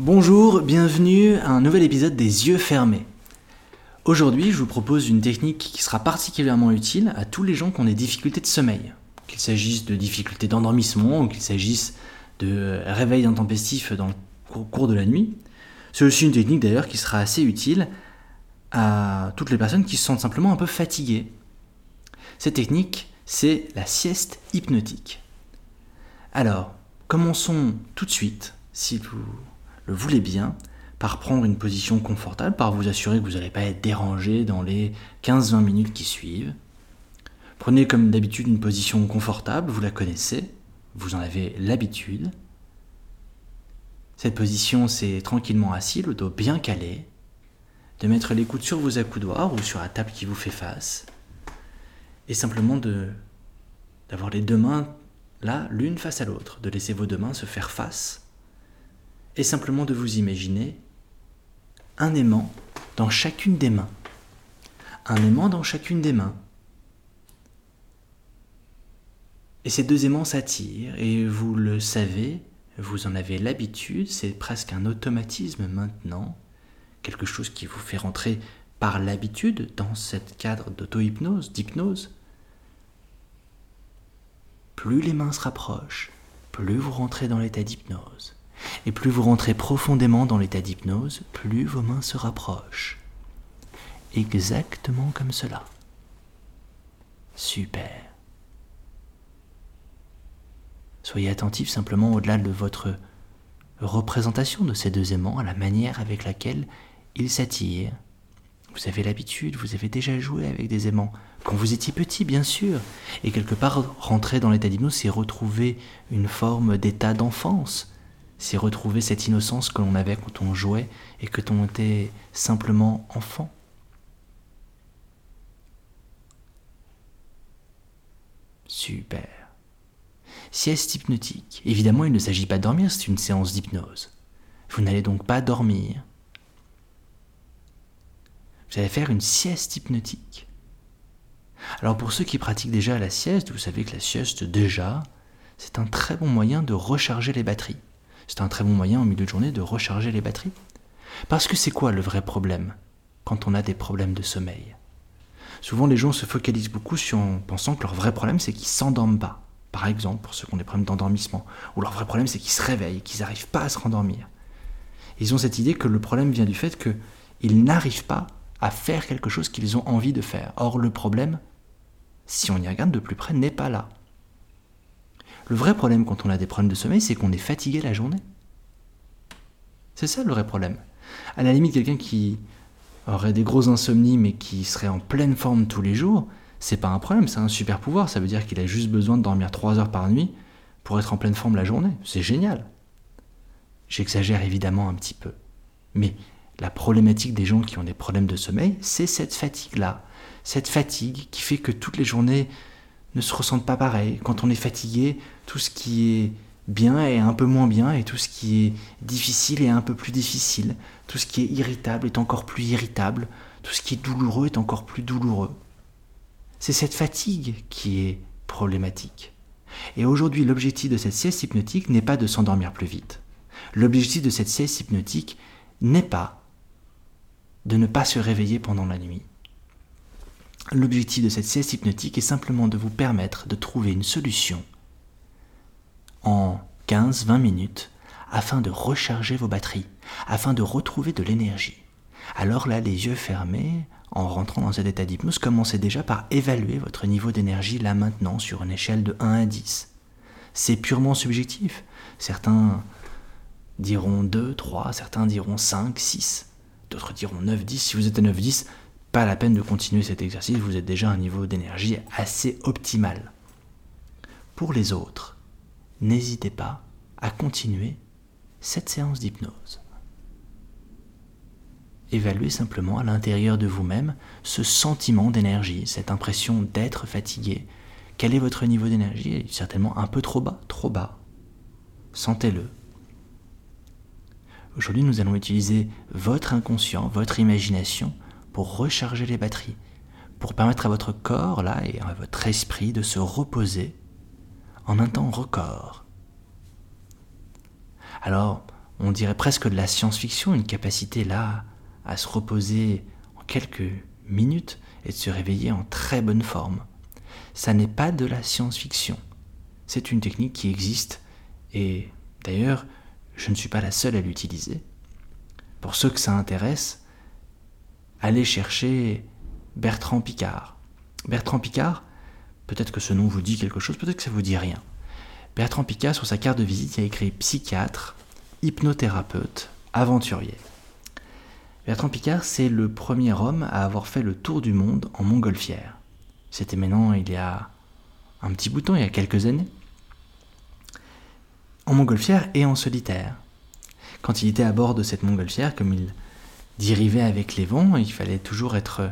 Bonjour, bienvenue à un nouvel épisode des yeux fermés. Aujourd'hui, je vous propose une technique qui sera particulièrement utile à tous les gens qui ont des difficultés de sommeil. Qu'il s'agisse de difficultés d'endormissement ou qu'il s'agisse de réveil intempestif dans le cours de la nuit. C'est aussi une technique d'ailleurs qui sera assez utile à toutes les personnes qui se sentent simplement un peu fatiguées. Cette technique, c'est la sieste hypnotique. Alors, commençons tout de suite, si vous le voulez bien, par prendre une position confortable, par vous assurer que vous n'allez pas être dérangé dans les 15-20 minutes qui suivent. Prenez comme d'habitude une position confortable, vous la connaissez, vous en avez l'habitude. Cette position, c'est tranquillement assis, le dos bien calé, de mettre les coudes sur vos accoudoirs ou sur la table qui vous fait face, et simplement de d'avoir les deux mains là, l'une face à l'autre, de laisser vos deux mains se faire face, et simplement de vous imaginer un aimant dans chacune des mains. Un aimant dans chacune des mains. Et ces deux aimants s'attirent, et vous le savez, vous en avez l'habitude, c'est presque un automatisme maintenant, quelque chose qui vous fait rentrer par l'habitude dans ce cadre d'auto-hypnose, d'hypnose. Plus les mains se rapprochent, plus vous rentrez dans l'état d'hypnose. Et plus vous rentrez profondément dans l'état d'hypnose, plus vos mains se rapprochent. Exactement comme cela. Super. Soyez attentif simplement au-delà de votre représentation de ces deux aimants, à la manière avec laquelle ils s'attirent. Vous avez l'habitude, vous avez déjà joué avec des aimants. Quand vous étiez petit, bien sûr. Et quelque part, rentrer dans l'état d'hypnose, c'est retrouver une forme d'état d'enfance. C'est retrouver cette innocence que l'on avait quand on jouait et que l'on était simplement enfant. Super. Sieste hypnotique. Évidemment, il ne s'agit pas de dormir, c'est une séance d'hypnose. Vous n'allez donc pas dormir. Vous allez faire une sieste hypnotique. Alors pour ceux qui pratiquent déjà la sieste, vous savez que la sieste déjà, c'est un très bon moyen de recharger les batteries. C'est un très bon moyen au milieu de journée de recharger les batteries. Parce que c'est quoi le vrai problème quand on a des problèmes de sommeil? Souvent les gens se focalisent beaucoup sur en pensant que leur vrai problème c'est qu'ils s'endorment pas. Par exemple, pour ceux qui ont des problèmes d'endormissement. Ou leur vrai problème c'est qu'ils se réveillent qu'ils n'arrivent pas à se rendormir. Ils ont cette idée que le problème vient du fait qu'ils n'arrivent pas à faire quelque chose qu'ils ont envie de faire. Or le problème, si on y regarde de plus près, n'est pas là. Le vrai problème quand on a des problèmes de sommeil, c'est qu'on est fatigué la journée. C'est ça le vrai problème. À la limite, quelqu'un qui aurait des gros insomnies mais qui serait en pleine forme tous les jours, c'est pas un problème, c'est un super pouvoir. Ça veut dire qu'il a juste besoin de dormir 3 heures par nuit pour être en pleine forme la journée. C'est génial. J'exagère évidemment un petit peu. Mais la problématique des gens qui ont des problèmes de sommeil, c'est cette fatigue-là. Cette fatigue qui fait que toutes les journées ne se ressentent pas pareil. Quand on est fatigué, tout ce qui est bien est un peu moins bien et tout ce qui est difficile est un peu plus difficile. Tout ce qui est irritable est encore plus irritable. Tout ce qui est douloureux est encore plus douloureux. C'est cette fatigue qui est problématique. Et aujourd'hui, l'objectif de cette sieste hypnotique n'est pas de s'endormir plus vite. L'objectif de cette sieste hypnotique n'est pas de ne pas se réveiller pendant la nuit. L'objectif de cette sieste hypnotique est simplement de vous permettre de trouver une solution en 15-20 minutes afin de recharger vos batteries, afin de retrouver de l'énergie. Alors là, les yeux fermés, en rentrant dans cet état d'hypnose, commencez déjà par évaluer votre niveau d'énergie là maintenant sur une échelle de 1 à 10. C'est purement subjectif. Certains diront 2, 3, certains diront 5, 6, d'autres diront 9, 10. Si vous êtes à 9, 10, pas la peine de continuer cet exercice, vous êtes déjà à un niveau d'énergie assez optimal. Pour les autres, n'hésitez pas à continuer cette séance d'hypnose. Évaluez simplement à l'intérieur de vous-même ce sentiment d'énergie, cette impression d'être fatigué. Quel est votre niveau d'énergie? Certainement un peu trop bas, trop bas. Sentez-le. Aujourd'hui, nous allons utiliser votre inconscient, votre imagination pour recharger les batteries, pour permettre à votre corps, là, et à votre esprit de se reposer en un temps record. Alors, on dirait presque de la science-fiction, une capacité là à se reposer en quelques minutes et de se réveiller en très bonne forme. Ça n'est pas de la science-fiction. C'est une technique qui existe et d'ailleurs, je ne suis pas la seule à l'utiliser. Pour ceux que ça intéresse, allez chercher Bertrand Picard. Bertrand Picard, peut-être que ce nom vous dit quelque chose, peut-être que ça vous dit rien. Bertrand Picard, sur sa carte de visite, il a écrit psychiatre, hypnothérapeute, aventurier. Bertrand Picard, c'est le premier homme à avoir fait le tour du monde en montgolfière. C'était maintenant il y a un petit bouton, il y a quelques années. En montgolfière et en solitaire. Quand il était à bord de cette montgolfière, comme il dérivait avec les vents, il fallait toujours être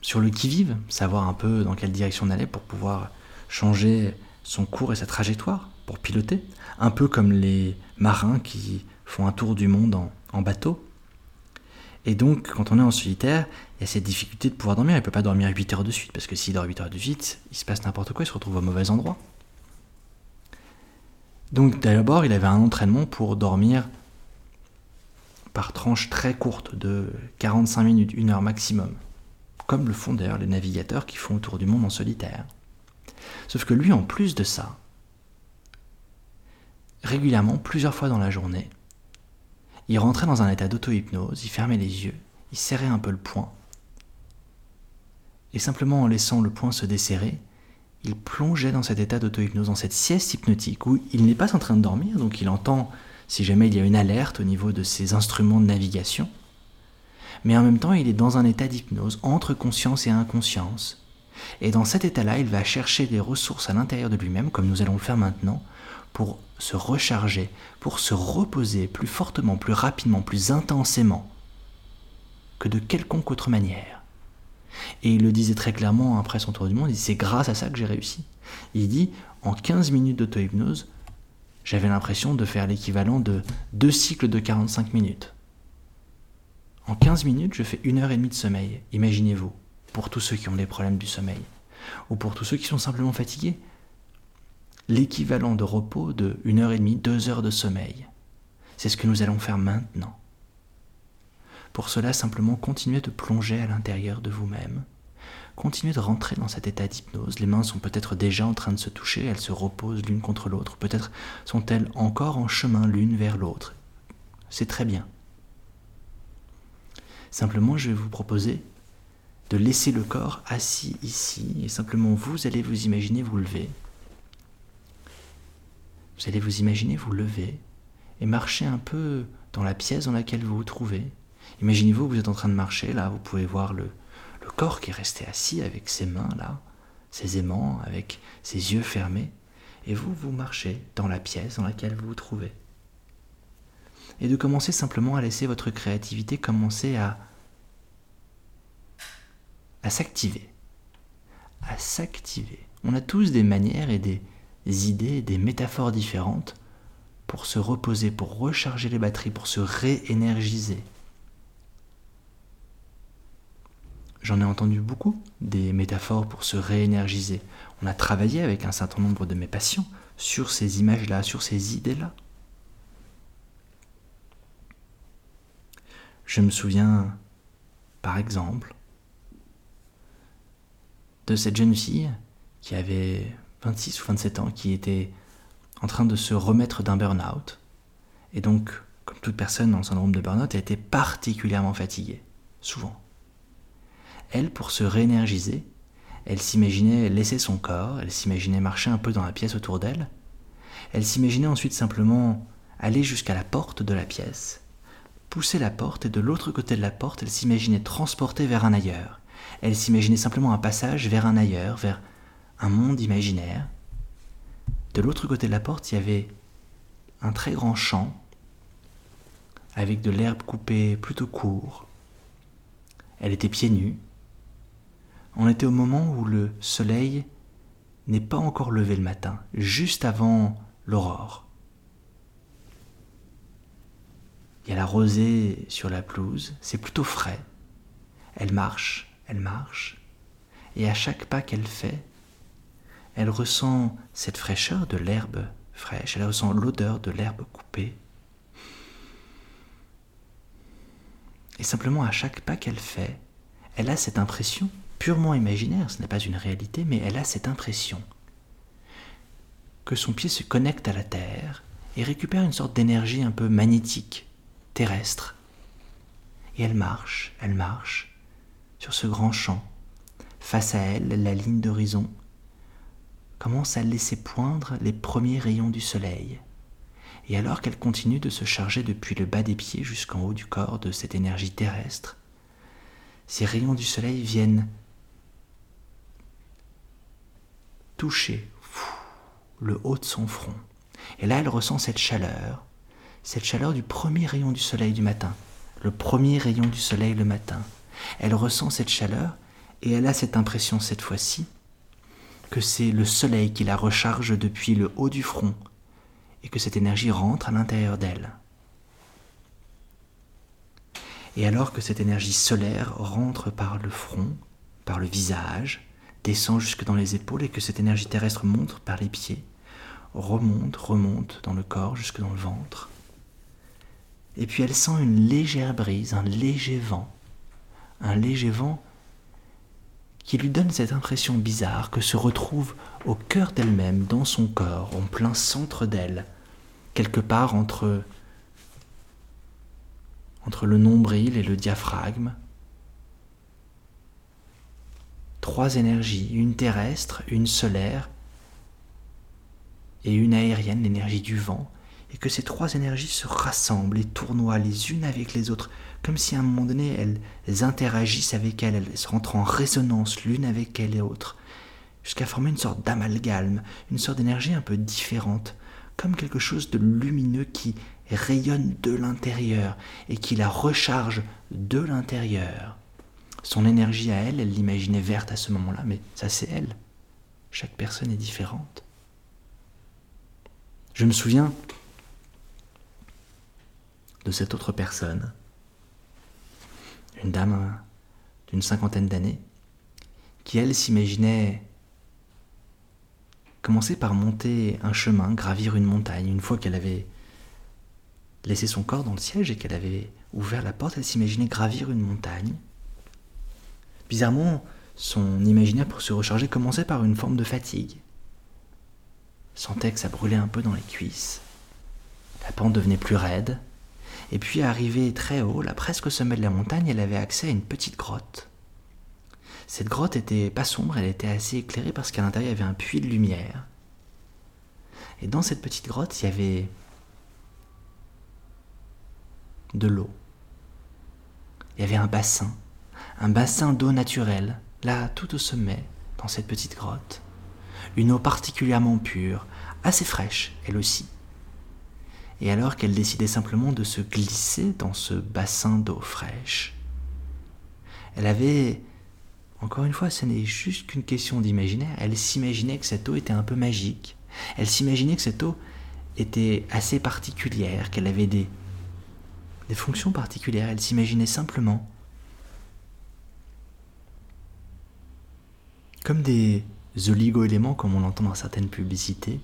sur le qui-vive, savoir un peu dans quelle direction on allait pour pouvoir changer son cours et sa trajectoire, pour piloter, un peu comme les marins qui font un tour du monde en, bateau. Et donc, quand on est en solitaire, il y a cette difficulté de pouvoir dormir. Il ne peut pas dormir 8 heures de suite, parce que s'il dort 8 heures de suite, il se passe n'importe quoi, il se retrouve au mauvais endroit. Donc d'abord, il avait un entraînement pour dormir par tranche très courte de 45 minutes, une heure maximum comme le font d'ailleurs les navigateurs qui font autour du monde en solitaire. Sauf que lui, en plus de ça, régulièrement, plusieurs fois dans la journée, il rentrait dans un état d'auto-hypnose, il fermait les yeux, il serrait un peu le poing, et simplement en laissant le poing se desserrer, il plongeait dans cet état d'auto-hypnose, dans cette sieste hypnotique où il n'est pas en train de dormir, donc il entend si jamais il y a une alerte au niveau de ses instruments de navigation, mais en même temps il est dans un état d'hypnose entre conscience et inconscience. Et dans cet état-là, il va chercher des ressources à l'intérieur de lui-même, comme nous allons le faire maintenant, pour se recharger, pour se reposer plus fortement, plus rapidement, plus intensément que de quelconque autre manière. Et il le disait très clairement après son tour du monde, il dit c'est grâce à ça que j'ai réussi. Il dit en 15 minutes d'auto-hypnose, j'avais l'impression de faire l'équivalent de deux cycles de 45 minutes. En 15 minutes, je fais une heure et demie de sommeil. Imaginez-vous, pour tous ceux qui ont des problèmes du sommeil, ou pour tous ceux qui sont simplement fatigués. L'équivalent de repos de une heure et demie, deux heures de sommeil. C'est ce que nous allons faire maintenant. Pour cela, simplement continuez de plonger à l'intérieur de vous-même. Continuez de rentrer dans cet état d'hypnose. Les mains sont peut-être déjà en train de se toucher, elles se reposent l'une contre l'autre. Peut-être sont-elles encore en chemin l'une vers l'autre. C'est très bien. Simplement, je vais vous proposer de laisser le corps assis ici et simplement vous allez vous imaginer vous lever. Vous allez vous imaginer vous lever et marcher un peu dans la pièce dans laquelle vous vous trouvez. Imaginez-vous vous êtes en train de marcher, là, vous pouvez voir le, le corps qui est resté assis avec ses mains là, ses aimants, avec ses yeux fermés, et vous, vous marchez dans la pièce dans laquelle vous vous trouvez et de commencer simplement à laisser votre créativité commencer à, à s'activer. À s'activer. On a tous des manières et des idées, des métaphores différentes pour se reposer, pour recharger les batteries, pour se réénergiser. J'en ai entendu beaucoup des métaphores pour se réénergiser. On a travaillé avec un certain nombre de mes patients sur ces images-là, sur ces idées-là. Je me souviens, par exemple, de cette jeune fille qui avait 26 ou 27 ans, qui était en train de se remettre d'un burn-out. Et donc, comme toute personne le syndrome de burn-out, elle était particulièrement fatiguée, souvent. Elle, pour se réénergiser, elle s'imaginait laisser son corps, elle s'imaginait marcher un peu dans la pièce autour d'elle, elle s'imaginait ensuite simplement aller jusqu'à la porte de la pièce, poussait la porte et de l'autre côté de la porte, elle s'imaginait transportée vers un ailleurs. Elle s'imaginait simplement un passage vers un ailleurs, vers un monde imaginaire. De l'autre côté de la porte, il y avait un très grand champ avec de l'herbe coupée plutôt court. Elle était pieds nus. On était au moment où le soleil n'est pas encore levé le matin, juste avant l'aurore. Il y a la rosée sur la pelouse, c'est plutôt frais. Elle marche, elle marche, et à chaque pas qu'elle fait, elle ressent cette fraîcheur de l'herbe fraîche, elle ressent l'odeur de l'herbe coupée. Et simplement à chaque pas qu'elle fait, elle a cette impression purement imaginaire, ce n'est pas une réalité, mais elle a cette impression que son pied se connecte à la terre et récupère une sorte d'énergie un peu magnétique, terrestre. Et elle marche, elle marche sur ce grand champ. Face à elle, la ligne d'horizon commence à laisser poindre les premiers rayons du soleil. Et alors qu'elle continue de se charger depuis le bas des pieds jusqu'en haut du corps de cette énergie terrestre, ces rayons du soleil viennent toucher le haut de son front. Et là, elle ressent cette chaleur, cette chaleur du premier rayon du soleil du matin, le premier rayon du soleil le matin. Elle ressent cette chaleur et elle a cette impression cette fois-ci que c'est le soleil qui la recharge depuis le haut du front et que cette énergie rentre à l'intérieur d'elle. Et alors que cette énergie solaire rentre par le front, par le visage, descend jusque dans les épaules et que cette énergie terrestre monte par les pieds, remonte, remonte dans le corps jusque dans le ventre. Et puis elle sent une légère brise, un léger vent, un léger vent qui lui donne cette impression bizarre que se retrouve au cœur d'elle-même, dans son corps, en plein centre d'elle, quelque part entre, entre le nombril et le diaphragme. Trois énergies, une terrestre, une solaire et une aérienne, l'énergie du vent, et que ces trois énergies se rassemblent et tournoient les unes avec les autres, comme si à un moment donné elles interagissent avec elles, elles rentrent en résonance l'une avec et l'autre, jusqu'à former une sorte d'amalgame, une sorte d'énergie un peu différente, comme quelque chose de lumineux qui rayonne de l'intérieur et qui la recharge de l'intérieur. Son énergie à elle, elle l'imaginait verte à ce moment-là, mais ça c'est elle. Chaque personne est différente. Je me souviens de cette autre personne une dame d'une cinquantaine d'années, qui elle s'imaginait commencer par monter un chemin, gravir une montagne. Une fois qu'elle avait laissé son corps dans le siège et qu'elle avait ouvert la porte, elle s'imaginait gravir une montagne. Bizarrement, son imaginaire pour se recharger commençait par une forme de fatigue. sentait que ça brûlait un peu dans les cuisses. La pente devenait plus raide. Et puis, arrivée très haut, là presque au sommet de la montagne, elle avait accès à une petite grotte. Cette grotte était pas sombre, elle était assez éclairée parce qu'à l'intérieur il y avait un puits de lumière. Et dans cette petite grotte, il y avait de l'eau. Il y avait un bassin, un bassin d'eau naturelle, là tout au sommet, dans cette petite grotte. Une eau particulièrement pure, assez fraîche, elle aussi et alors qu'elle décidait simplement de se glisser dans ce bassin d'eau fraîche. Elle avait, encore une fois, ce n'est juste qu'une question d'imaginaire, elle s'imaginait que cette eau était un peu magique, elle s'imaginait que cette eau était assez particulière, qu'elle avait des, des fonctions particulières, elle s'imaginait simplement comme des oligo-éléments comme on l'entend dans certaines publicités,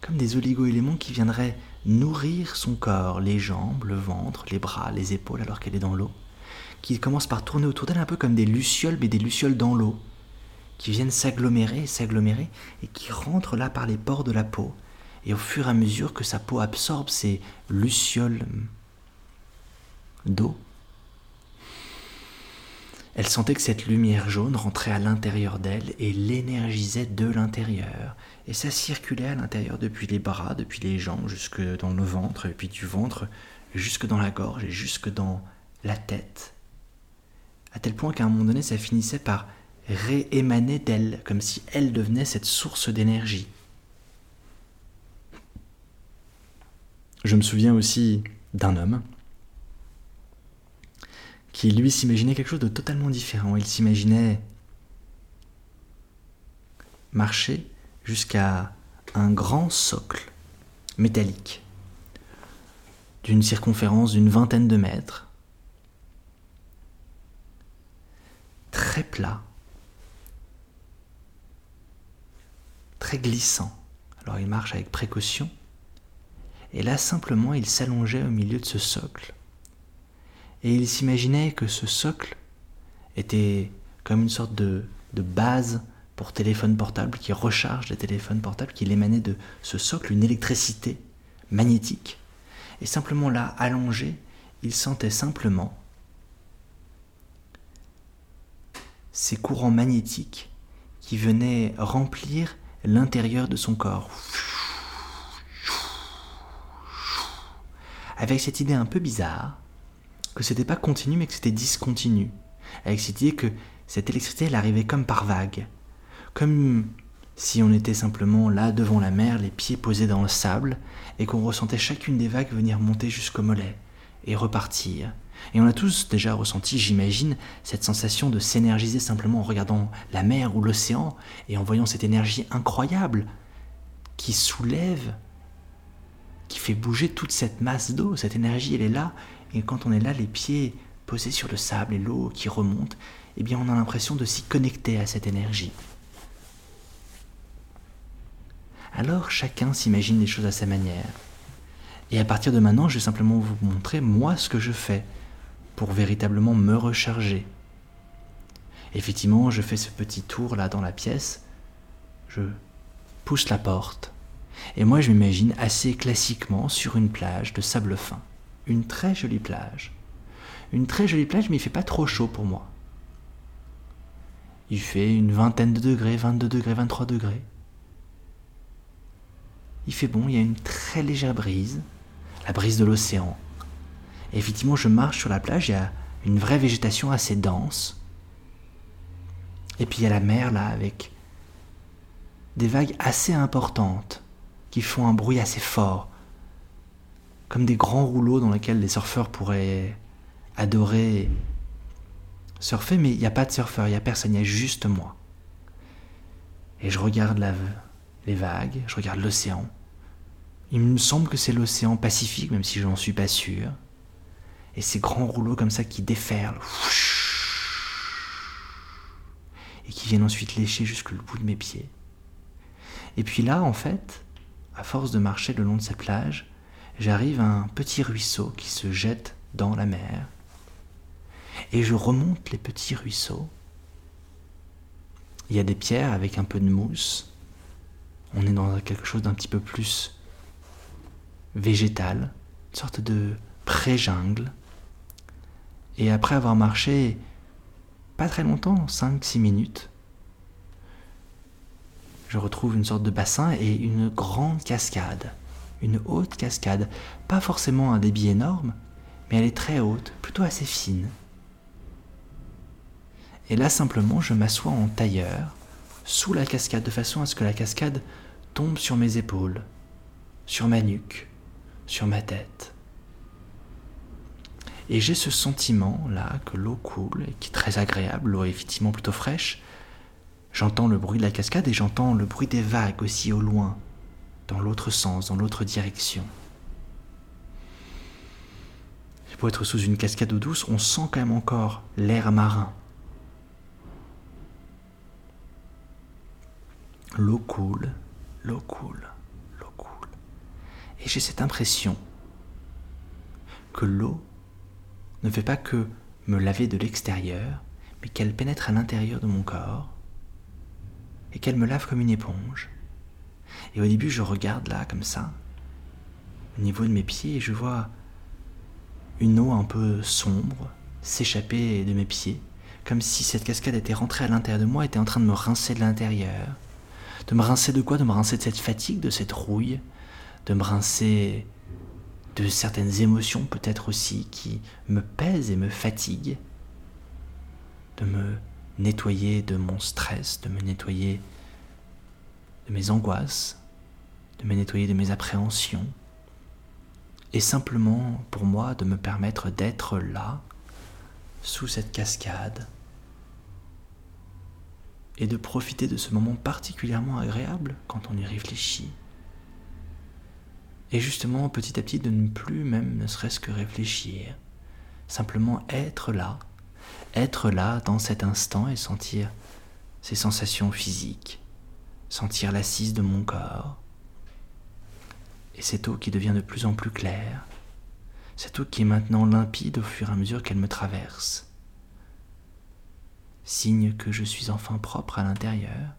comme des oligo-éléments qui viendraient nourrir son corps, les jambes, le ventre, les bras, les épaules alors qu'elle est dans l'eau, qui commencent par tourner autour d'elle un peu comme des lucioles, mais des lucioles dans l'eau, qui viennent s'agglomérer, s'agglomérer, et qui rentrent là par les pores de la peau. Et au fur et à mesure que sa peau absorbe ces lucioles d'eau, elle sentait que cette lumière jaune rentrait à l'intérieur d'elle et l'énergisait de l'intérieur. Et ça circulait à l'intérieur depuis les bras, depuis les jambes, jusque dans le ventre, et puis du ventre jusque dans la gorge et jusque dans la tête. À tel point qu'à un moment donné, ça finissait par réémaner d'elle, comme si elle devenait cette source d'énergie. Je me souviens aussi d'un homme qui lui s'imaginait quelque chose de totalement différent. Il s'imaginait marcher jusqu'à un grand socle métallique d'une circonférence d'une vingtaine de mètres, très plat, très glissant. Alors il marche avec précaution, et là simplement il s'allongeait au milieu de ce socle Et il s'imaginait que ce socle était comme une sorte de, base pour téléphone portable qui recharge les téléphones portables, qu'il émanait de ce socle une électricité magnétique. Et simplement là, allongé, il sentait simplement ces courants magnétiques qui venaient remplir l'intérieur de son corps. Avec cette idée un peu bizarre que c'était pas continu mais que c'était discontinu. Avec cette idée que cette électricité elle arrivait comme par vagues. Comme si on était simplement là devant la mer, les pieds posés dans le sable, et qu'on ressentait chacune des vagues venir monter jusqu'au mollet et repartir. Et on a tous déjà ressenti, j'imagine, cette sensation de s'énergiser simplement en regardant la mer ou l'océan et en voyant cette énergie incroyable qui soulève, qui fait bouger toute cette masse d'eau. Cette énergie, elle est là. Et quand on est là, les pieds posés sur le sable et l'eau qui remonte, eh bien on a l'impression de s'y connecter à cette énergie. Alors chacun s'imagine les choses à sa manière. Et à partir de maintenant, je vais simplement vous montrer moi ce que je fais pour véritablement me recharger. Effectivement, je fais ce petit tour là dans la pièce, je pousse la porte, et moi je m'imagine assez classiquement sur une plage de sable fin. Une très jolie plage. Une très jolie plage, mais il fait pas trop chaud pour moi. Il fait une vingtaine de degrés, 22 degrés, 23 degrés. Il fait bon, il y a une très légère brise, la brise de l'océan effectivement, je marche sur la plage, il y a une vraie végétation assez dense. Et puis il y a la mer là avec des vagues assez importantes qui font un bruit assez fort, comme des grands rouleaux dans lesquels les surfeurs pourraient adorer surfer, mais il n'y a pas de surfeur, il n'y a personne, il y a juste moi. Et je regarde la, les vagues, je regarde l'océan. Il me semble que c'est l'océan Pacifique, même si je n'en suis pas sûr et ces grands rouleaux comme ça qui déferlent et qui viennent ensuite lécher jusqu'au bout de mes pieds. Et puis là, en fait, à force de marcher le long de cette plage, j'arrive à un petit ruisseau qui se jette dans la mer. Et je remonte les petits ruisseaux. Il y a des pierres avec un peu de mousse. On est dans quelque chose d'un petit peu plus végétal, une sorte de pré-jungle. Et après avoir marché pas très longtemps, 5-6 minutes, je retrouve une sorte de bassin et une grande cascade, une haute cascade, pas forcément un débit énorme, mais elle est très haute, plutôt assez fine. Et là simplement je m'assois en tailleur, sous la cascade, de façon à ce que la cascade tombe sur mes épaules, sur ma nuque, sur ma tête. Et j'ai ce sentiment-là que l'eau coule, et qui est très agréable, l'eau est effectivement plutôt fraîche. J'entends le bruit de la cascade et j'entends le bruit des vagues aussi au loin, dans l'autre sens, dans l'autre direction. pour être sous une cascade d'eau douce, on sent quand même encore l'air marin. L'eau coule, l'eau coule, l'eau coule. Et j'ai cette impression que l'eau ne fait pas que me laver de l'extérieur, mais qu'elle pénètre à l'intérieur de mon corps et qu'elle me lave comme une éponge. Et au début, je regarde là, comme ça, au niveau de mes pieds, et je vois une eau un peu sombre s'échapper de mes pieds, comme si cette cascade était rentrée à l'intérieur de moi, était en train de me rincer de l'intérieur. De me rincer de quoi? De me rincer de cette fatigue, de cette rouille, de me rincer de certaines émotions peut-être aussi qui me pèsent et me fatiguent, de me nettoyer de mon stress, de me nettoyer de mes angoisses, de me nettoyer de mes appréhensions, et simplement pour moi de me permettre d'être là, sous cette cascade, et de profiter de ce moment particulièrement agréable quand on y réfléchit. Et justement, petit à petit, de ne plus même ne serait-ce que réfléchir. Simplement être là, être là dans cet instant et sentir ces sensations physiques, sentir l'assise de mon corps, et cette eau qui devient de plus en plus claire, cette eau qui est maintenant limpide au fur et à mesure qu'elle me traverse. Signe que je suis enfin propre à l'intérieur.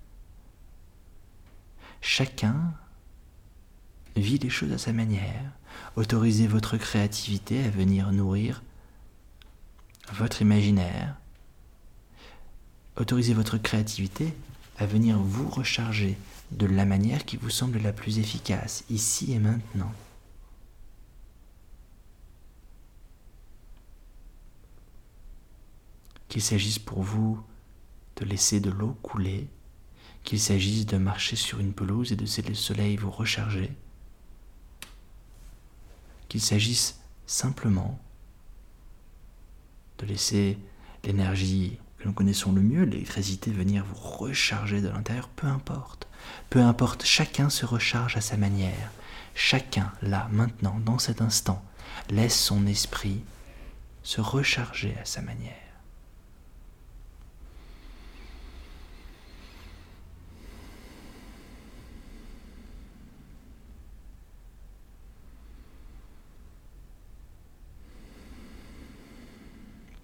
Chacun vit les choses à sa manière. Autorisez votre créativité à venir nourrir votre imaginaire. Autorisez votre créativité à venir vous recharger de la manière qui vous semble la plus efficace, ici et maintenant. Qu'il s'agisse pour vous de laisser de l'eau couler, qu'il s'agisse de marcher sur une pelouse et de laisser le soleil vous recharger, qu'il s'agisse simplement de laisser l'énergie nous connaissons le mieux, l'électricité, venir vous recharger de l'intérieur, peu importe. Peu importe, chacun se recharge à sa manière. Chacun, là, maintenant, dans cet instant, laisse son esprit se recharger à sa manière.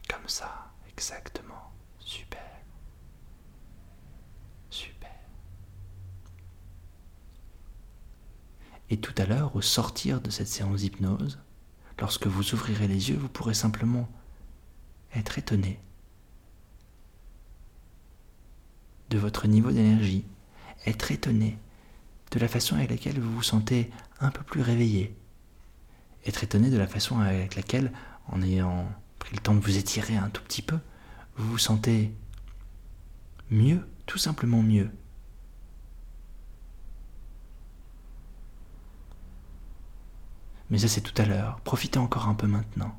Comme ça, exactement. Super. Super. Et tout à l'heure, au sortir de cette séance d'hypnose, lorsque vous ouvrirez les yeux, vous pourrez simplement être étonné de votre niveau d'énergie, être étonné de la façon avec laquelle vous vous sentez un peu plus réveillé, être étonné de la façon avec laquelle, en ayant pris le temps de vous étirer un tout petit peu, vous vous sentez mieux, tout simplement mieux. Mais ça c'est tout à l'heure, profitez encore un peu maintenant.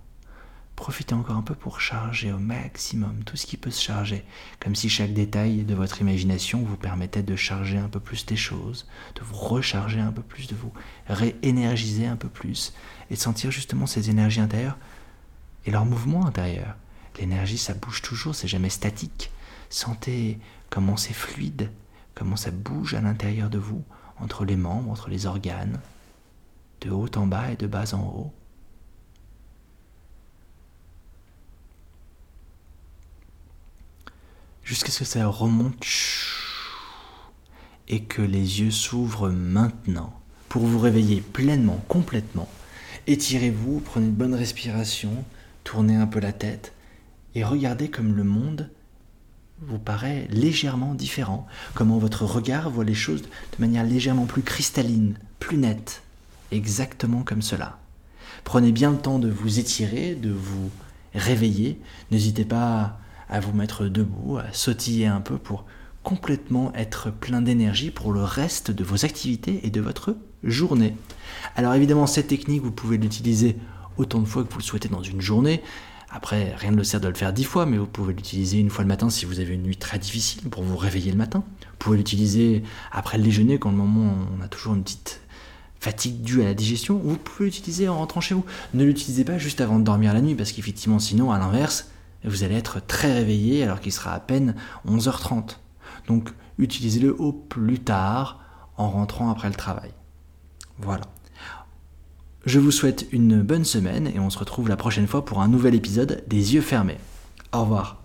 Profitez encore un peu pour charger au maximum tout ce qui peut se charger, comme si chaque détail de votre imagination vous permettait de charger un peu plus des choses, de vous recharger un peu plus, de vous réénergiser un peu plus, et de sentir justement ces énergies intérieures et leur mouvement intérieur. L'énergie, ça bouge toujours, c'est jamais statique. Sentez comment c'est fluide, comment ça bouge à l'intérieur de vous, entre les membres, entre les organes, de haut en bas et de bas en haut. Jusqu'à ce que ça remonte et que les yeux s'ouvrent maintenant pour vous réveiller pleinement, complètement. Étirez-vous, prenez une bonne respiration, tournez un peu la tête et regardez comme le monde vous paraît légèrement différent, comment votre regard voit les choses de manière légèrement plus cristalline, plus nette, exactement comme cela. Prenez bien le temps de vous étirer, de vous réveiller, n'hésitez pas à vous mettre debout, à sautiller un peu pour complètement être plein d'énergie pour le reste de vos activités et de votre journée. Alors évidemment, cette technique, vous pouvez l'utiliser autant de fois que vous le souhaitez dans une journée. Après, rien ne le sert de le faire dix fois, mais vous pouvez l'utiliser une fois le matin si vous avez une nuit très difficile pour vous réveiller le matin. Vous pouvez l'utiliser après le déjeuner quand le moment on a toujours une petite fatigue due à la digestion. Vous pouvez l'utiliser en rentrant chez vous. Ne l'utilisez pas juste avant de dormir la nuit parce qu'effectivement sinon à l'inverse, vous allez être très réveillé alors qu'il sera à peine 11h30. Donc utilisez-le au plus tard en rentrant après le travail. Voilà. Je vous souhaite une bonne semaine et on se retrouve la prochaine fois pour un nouvel épisode des yeux fermés. Au revoir.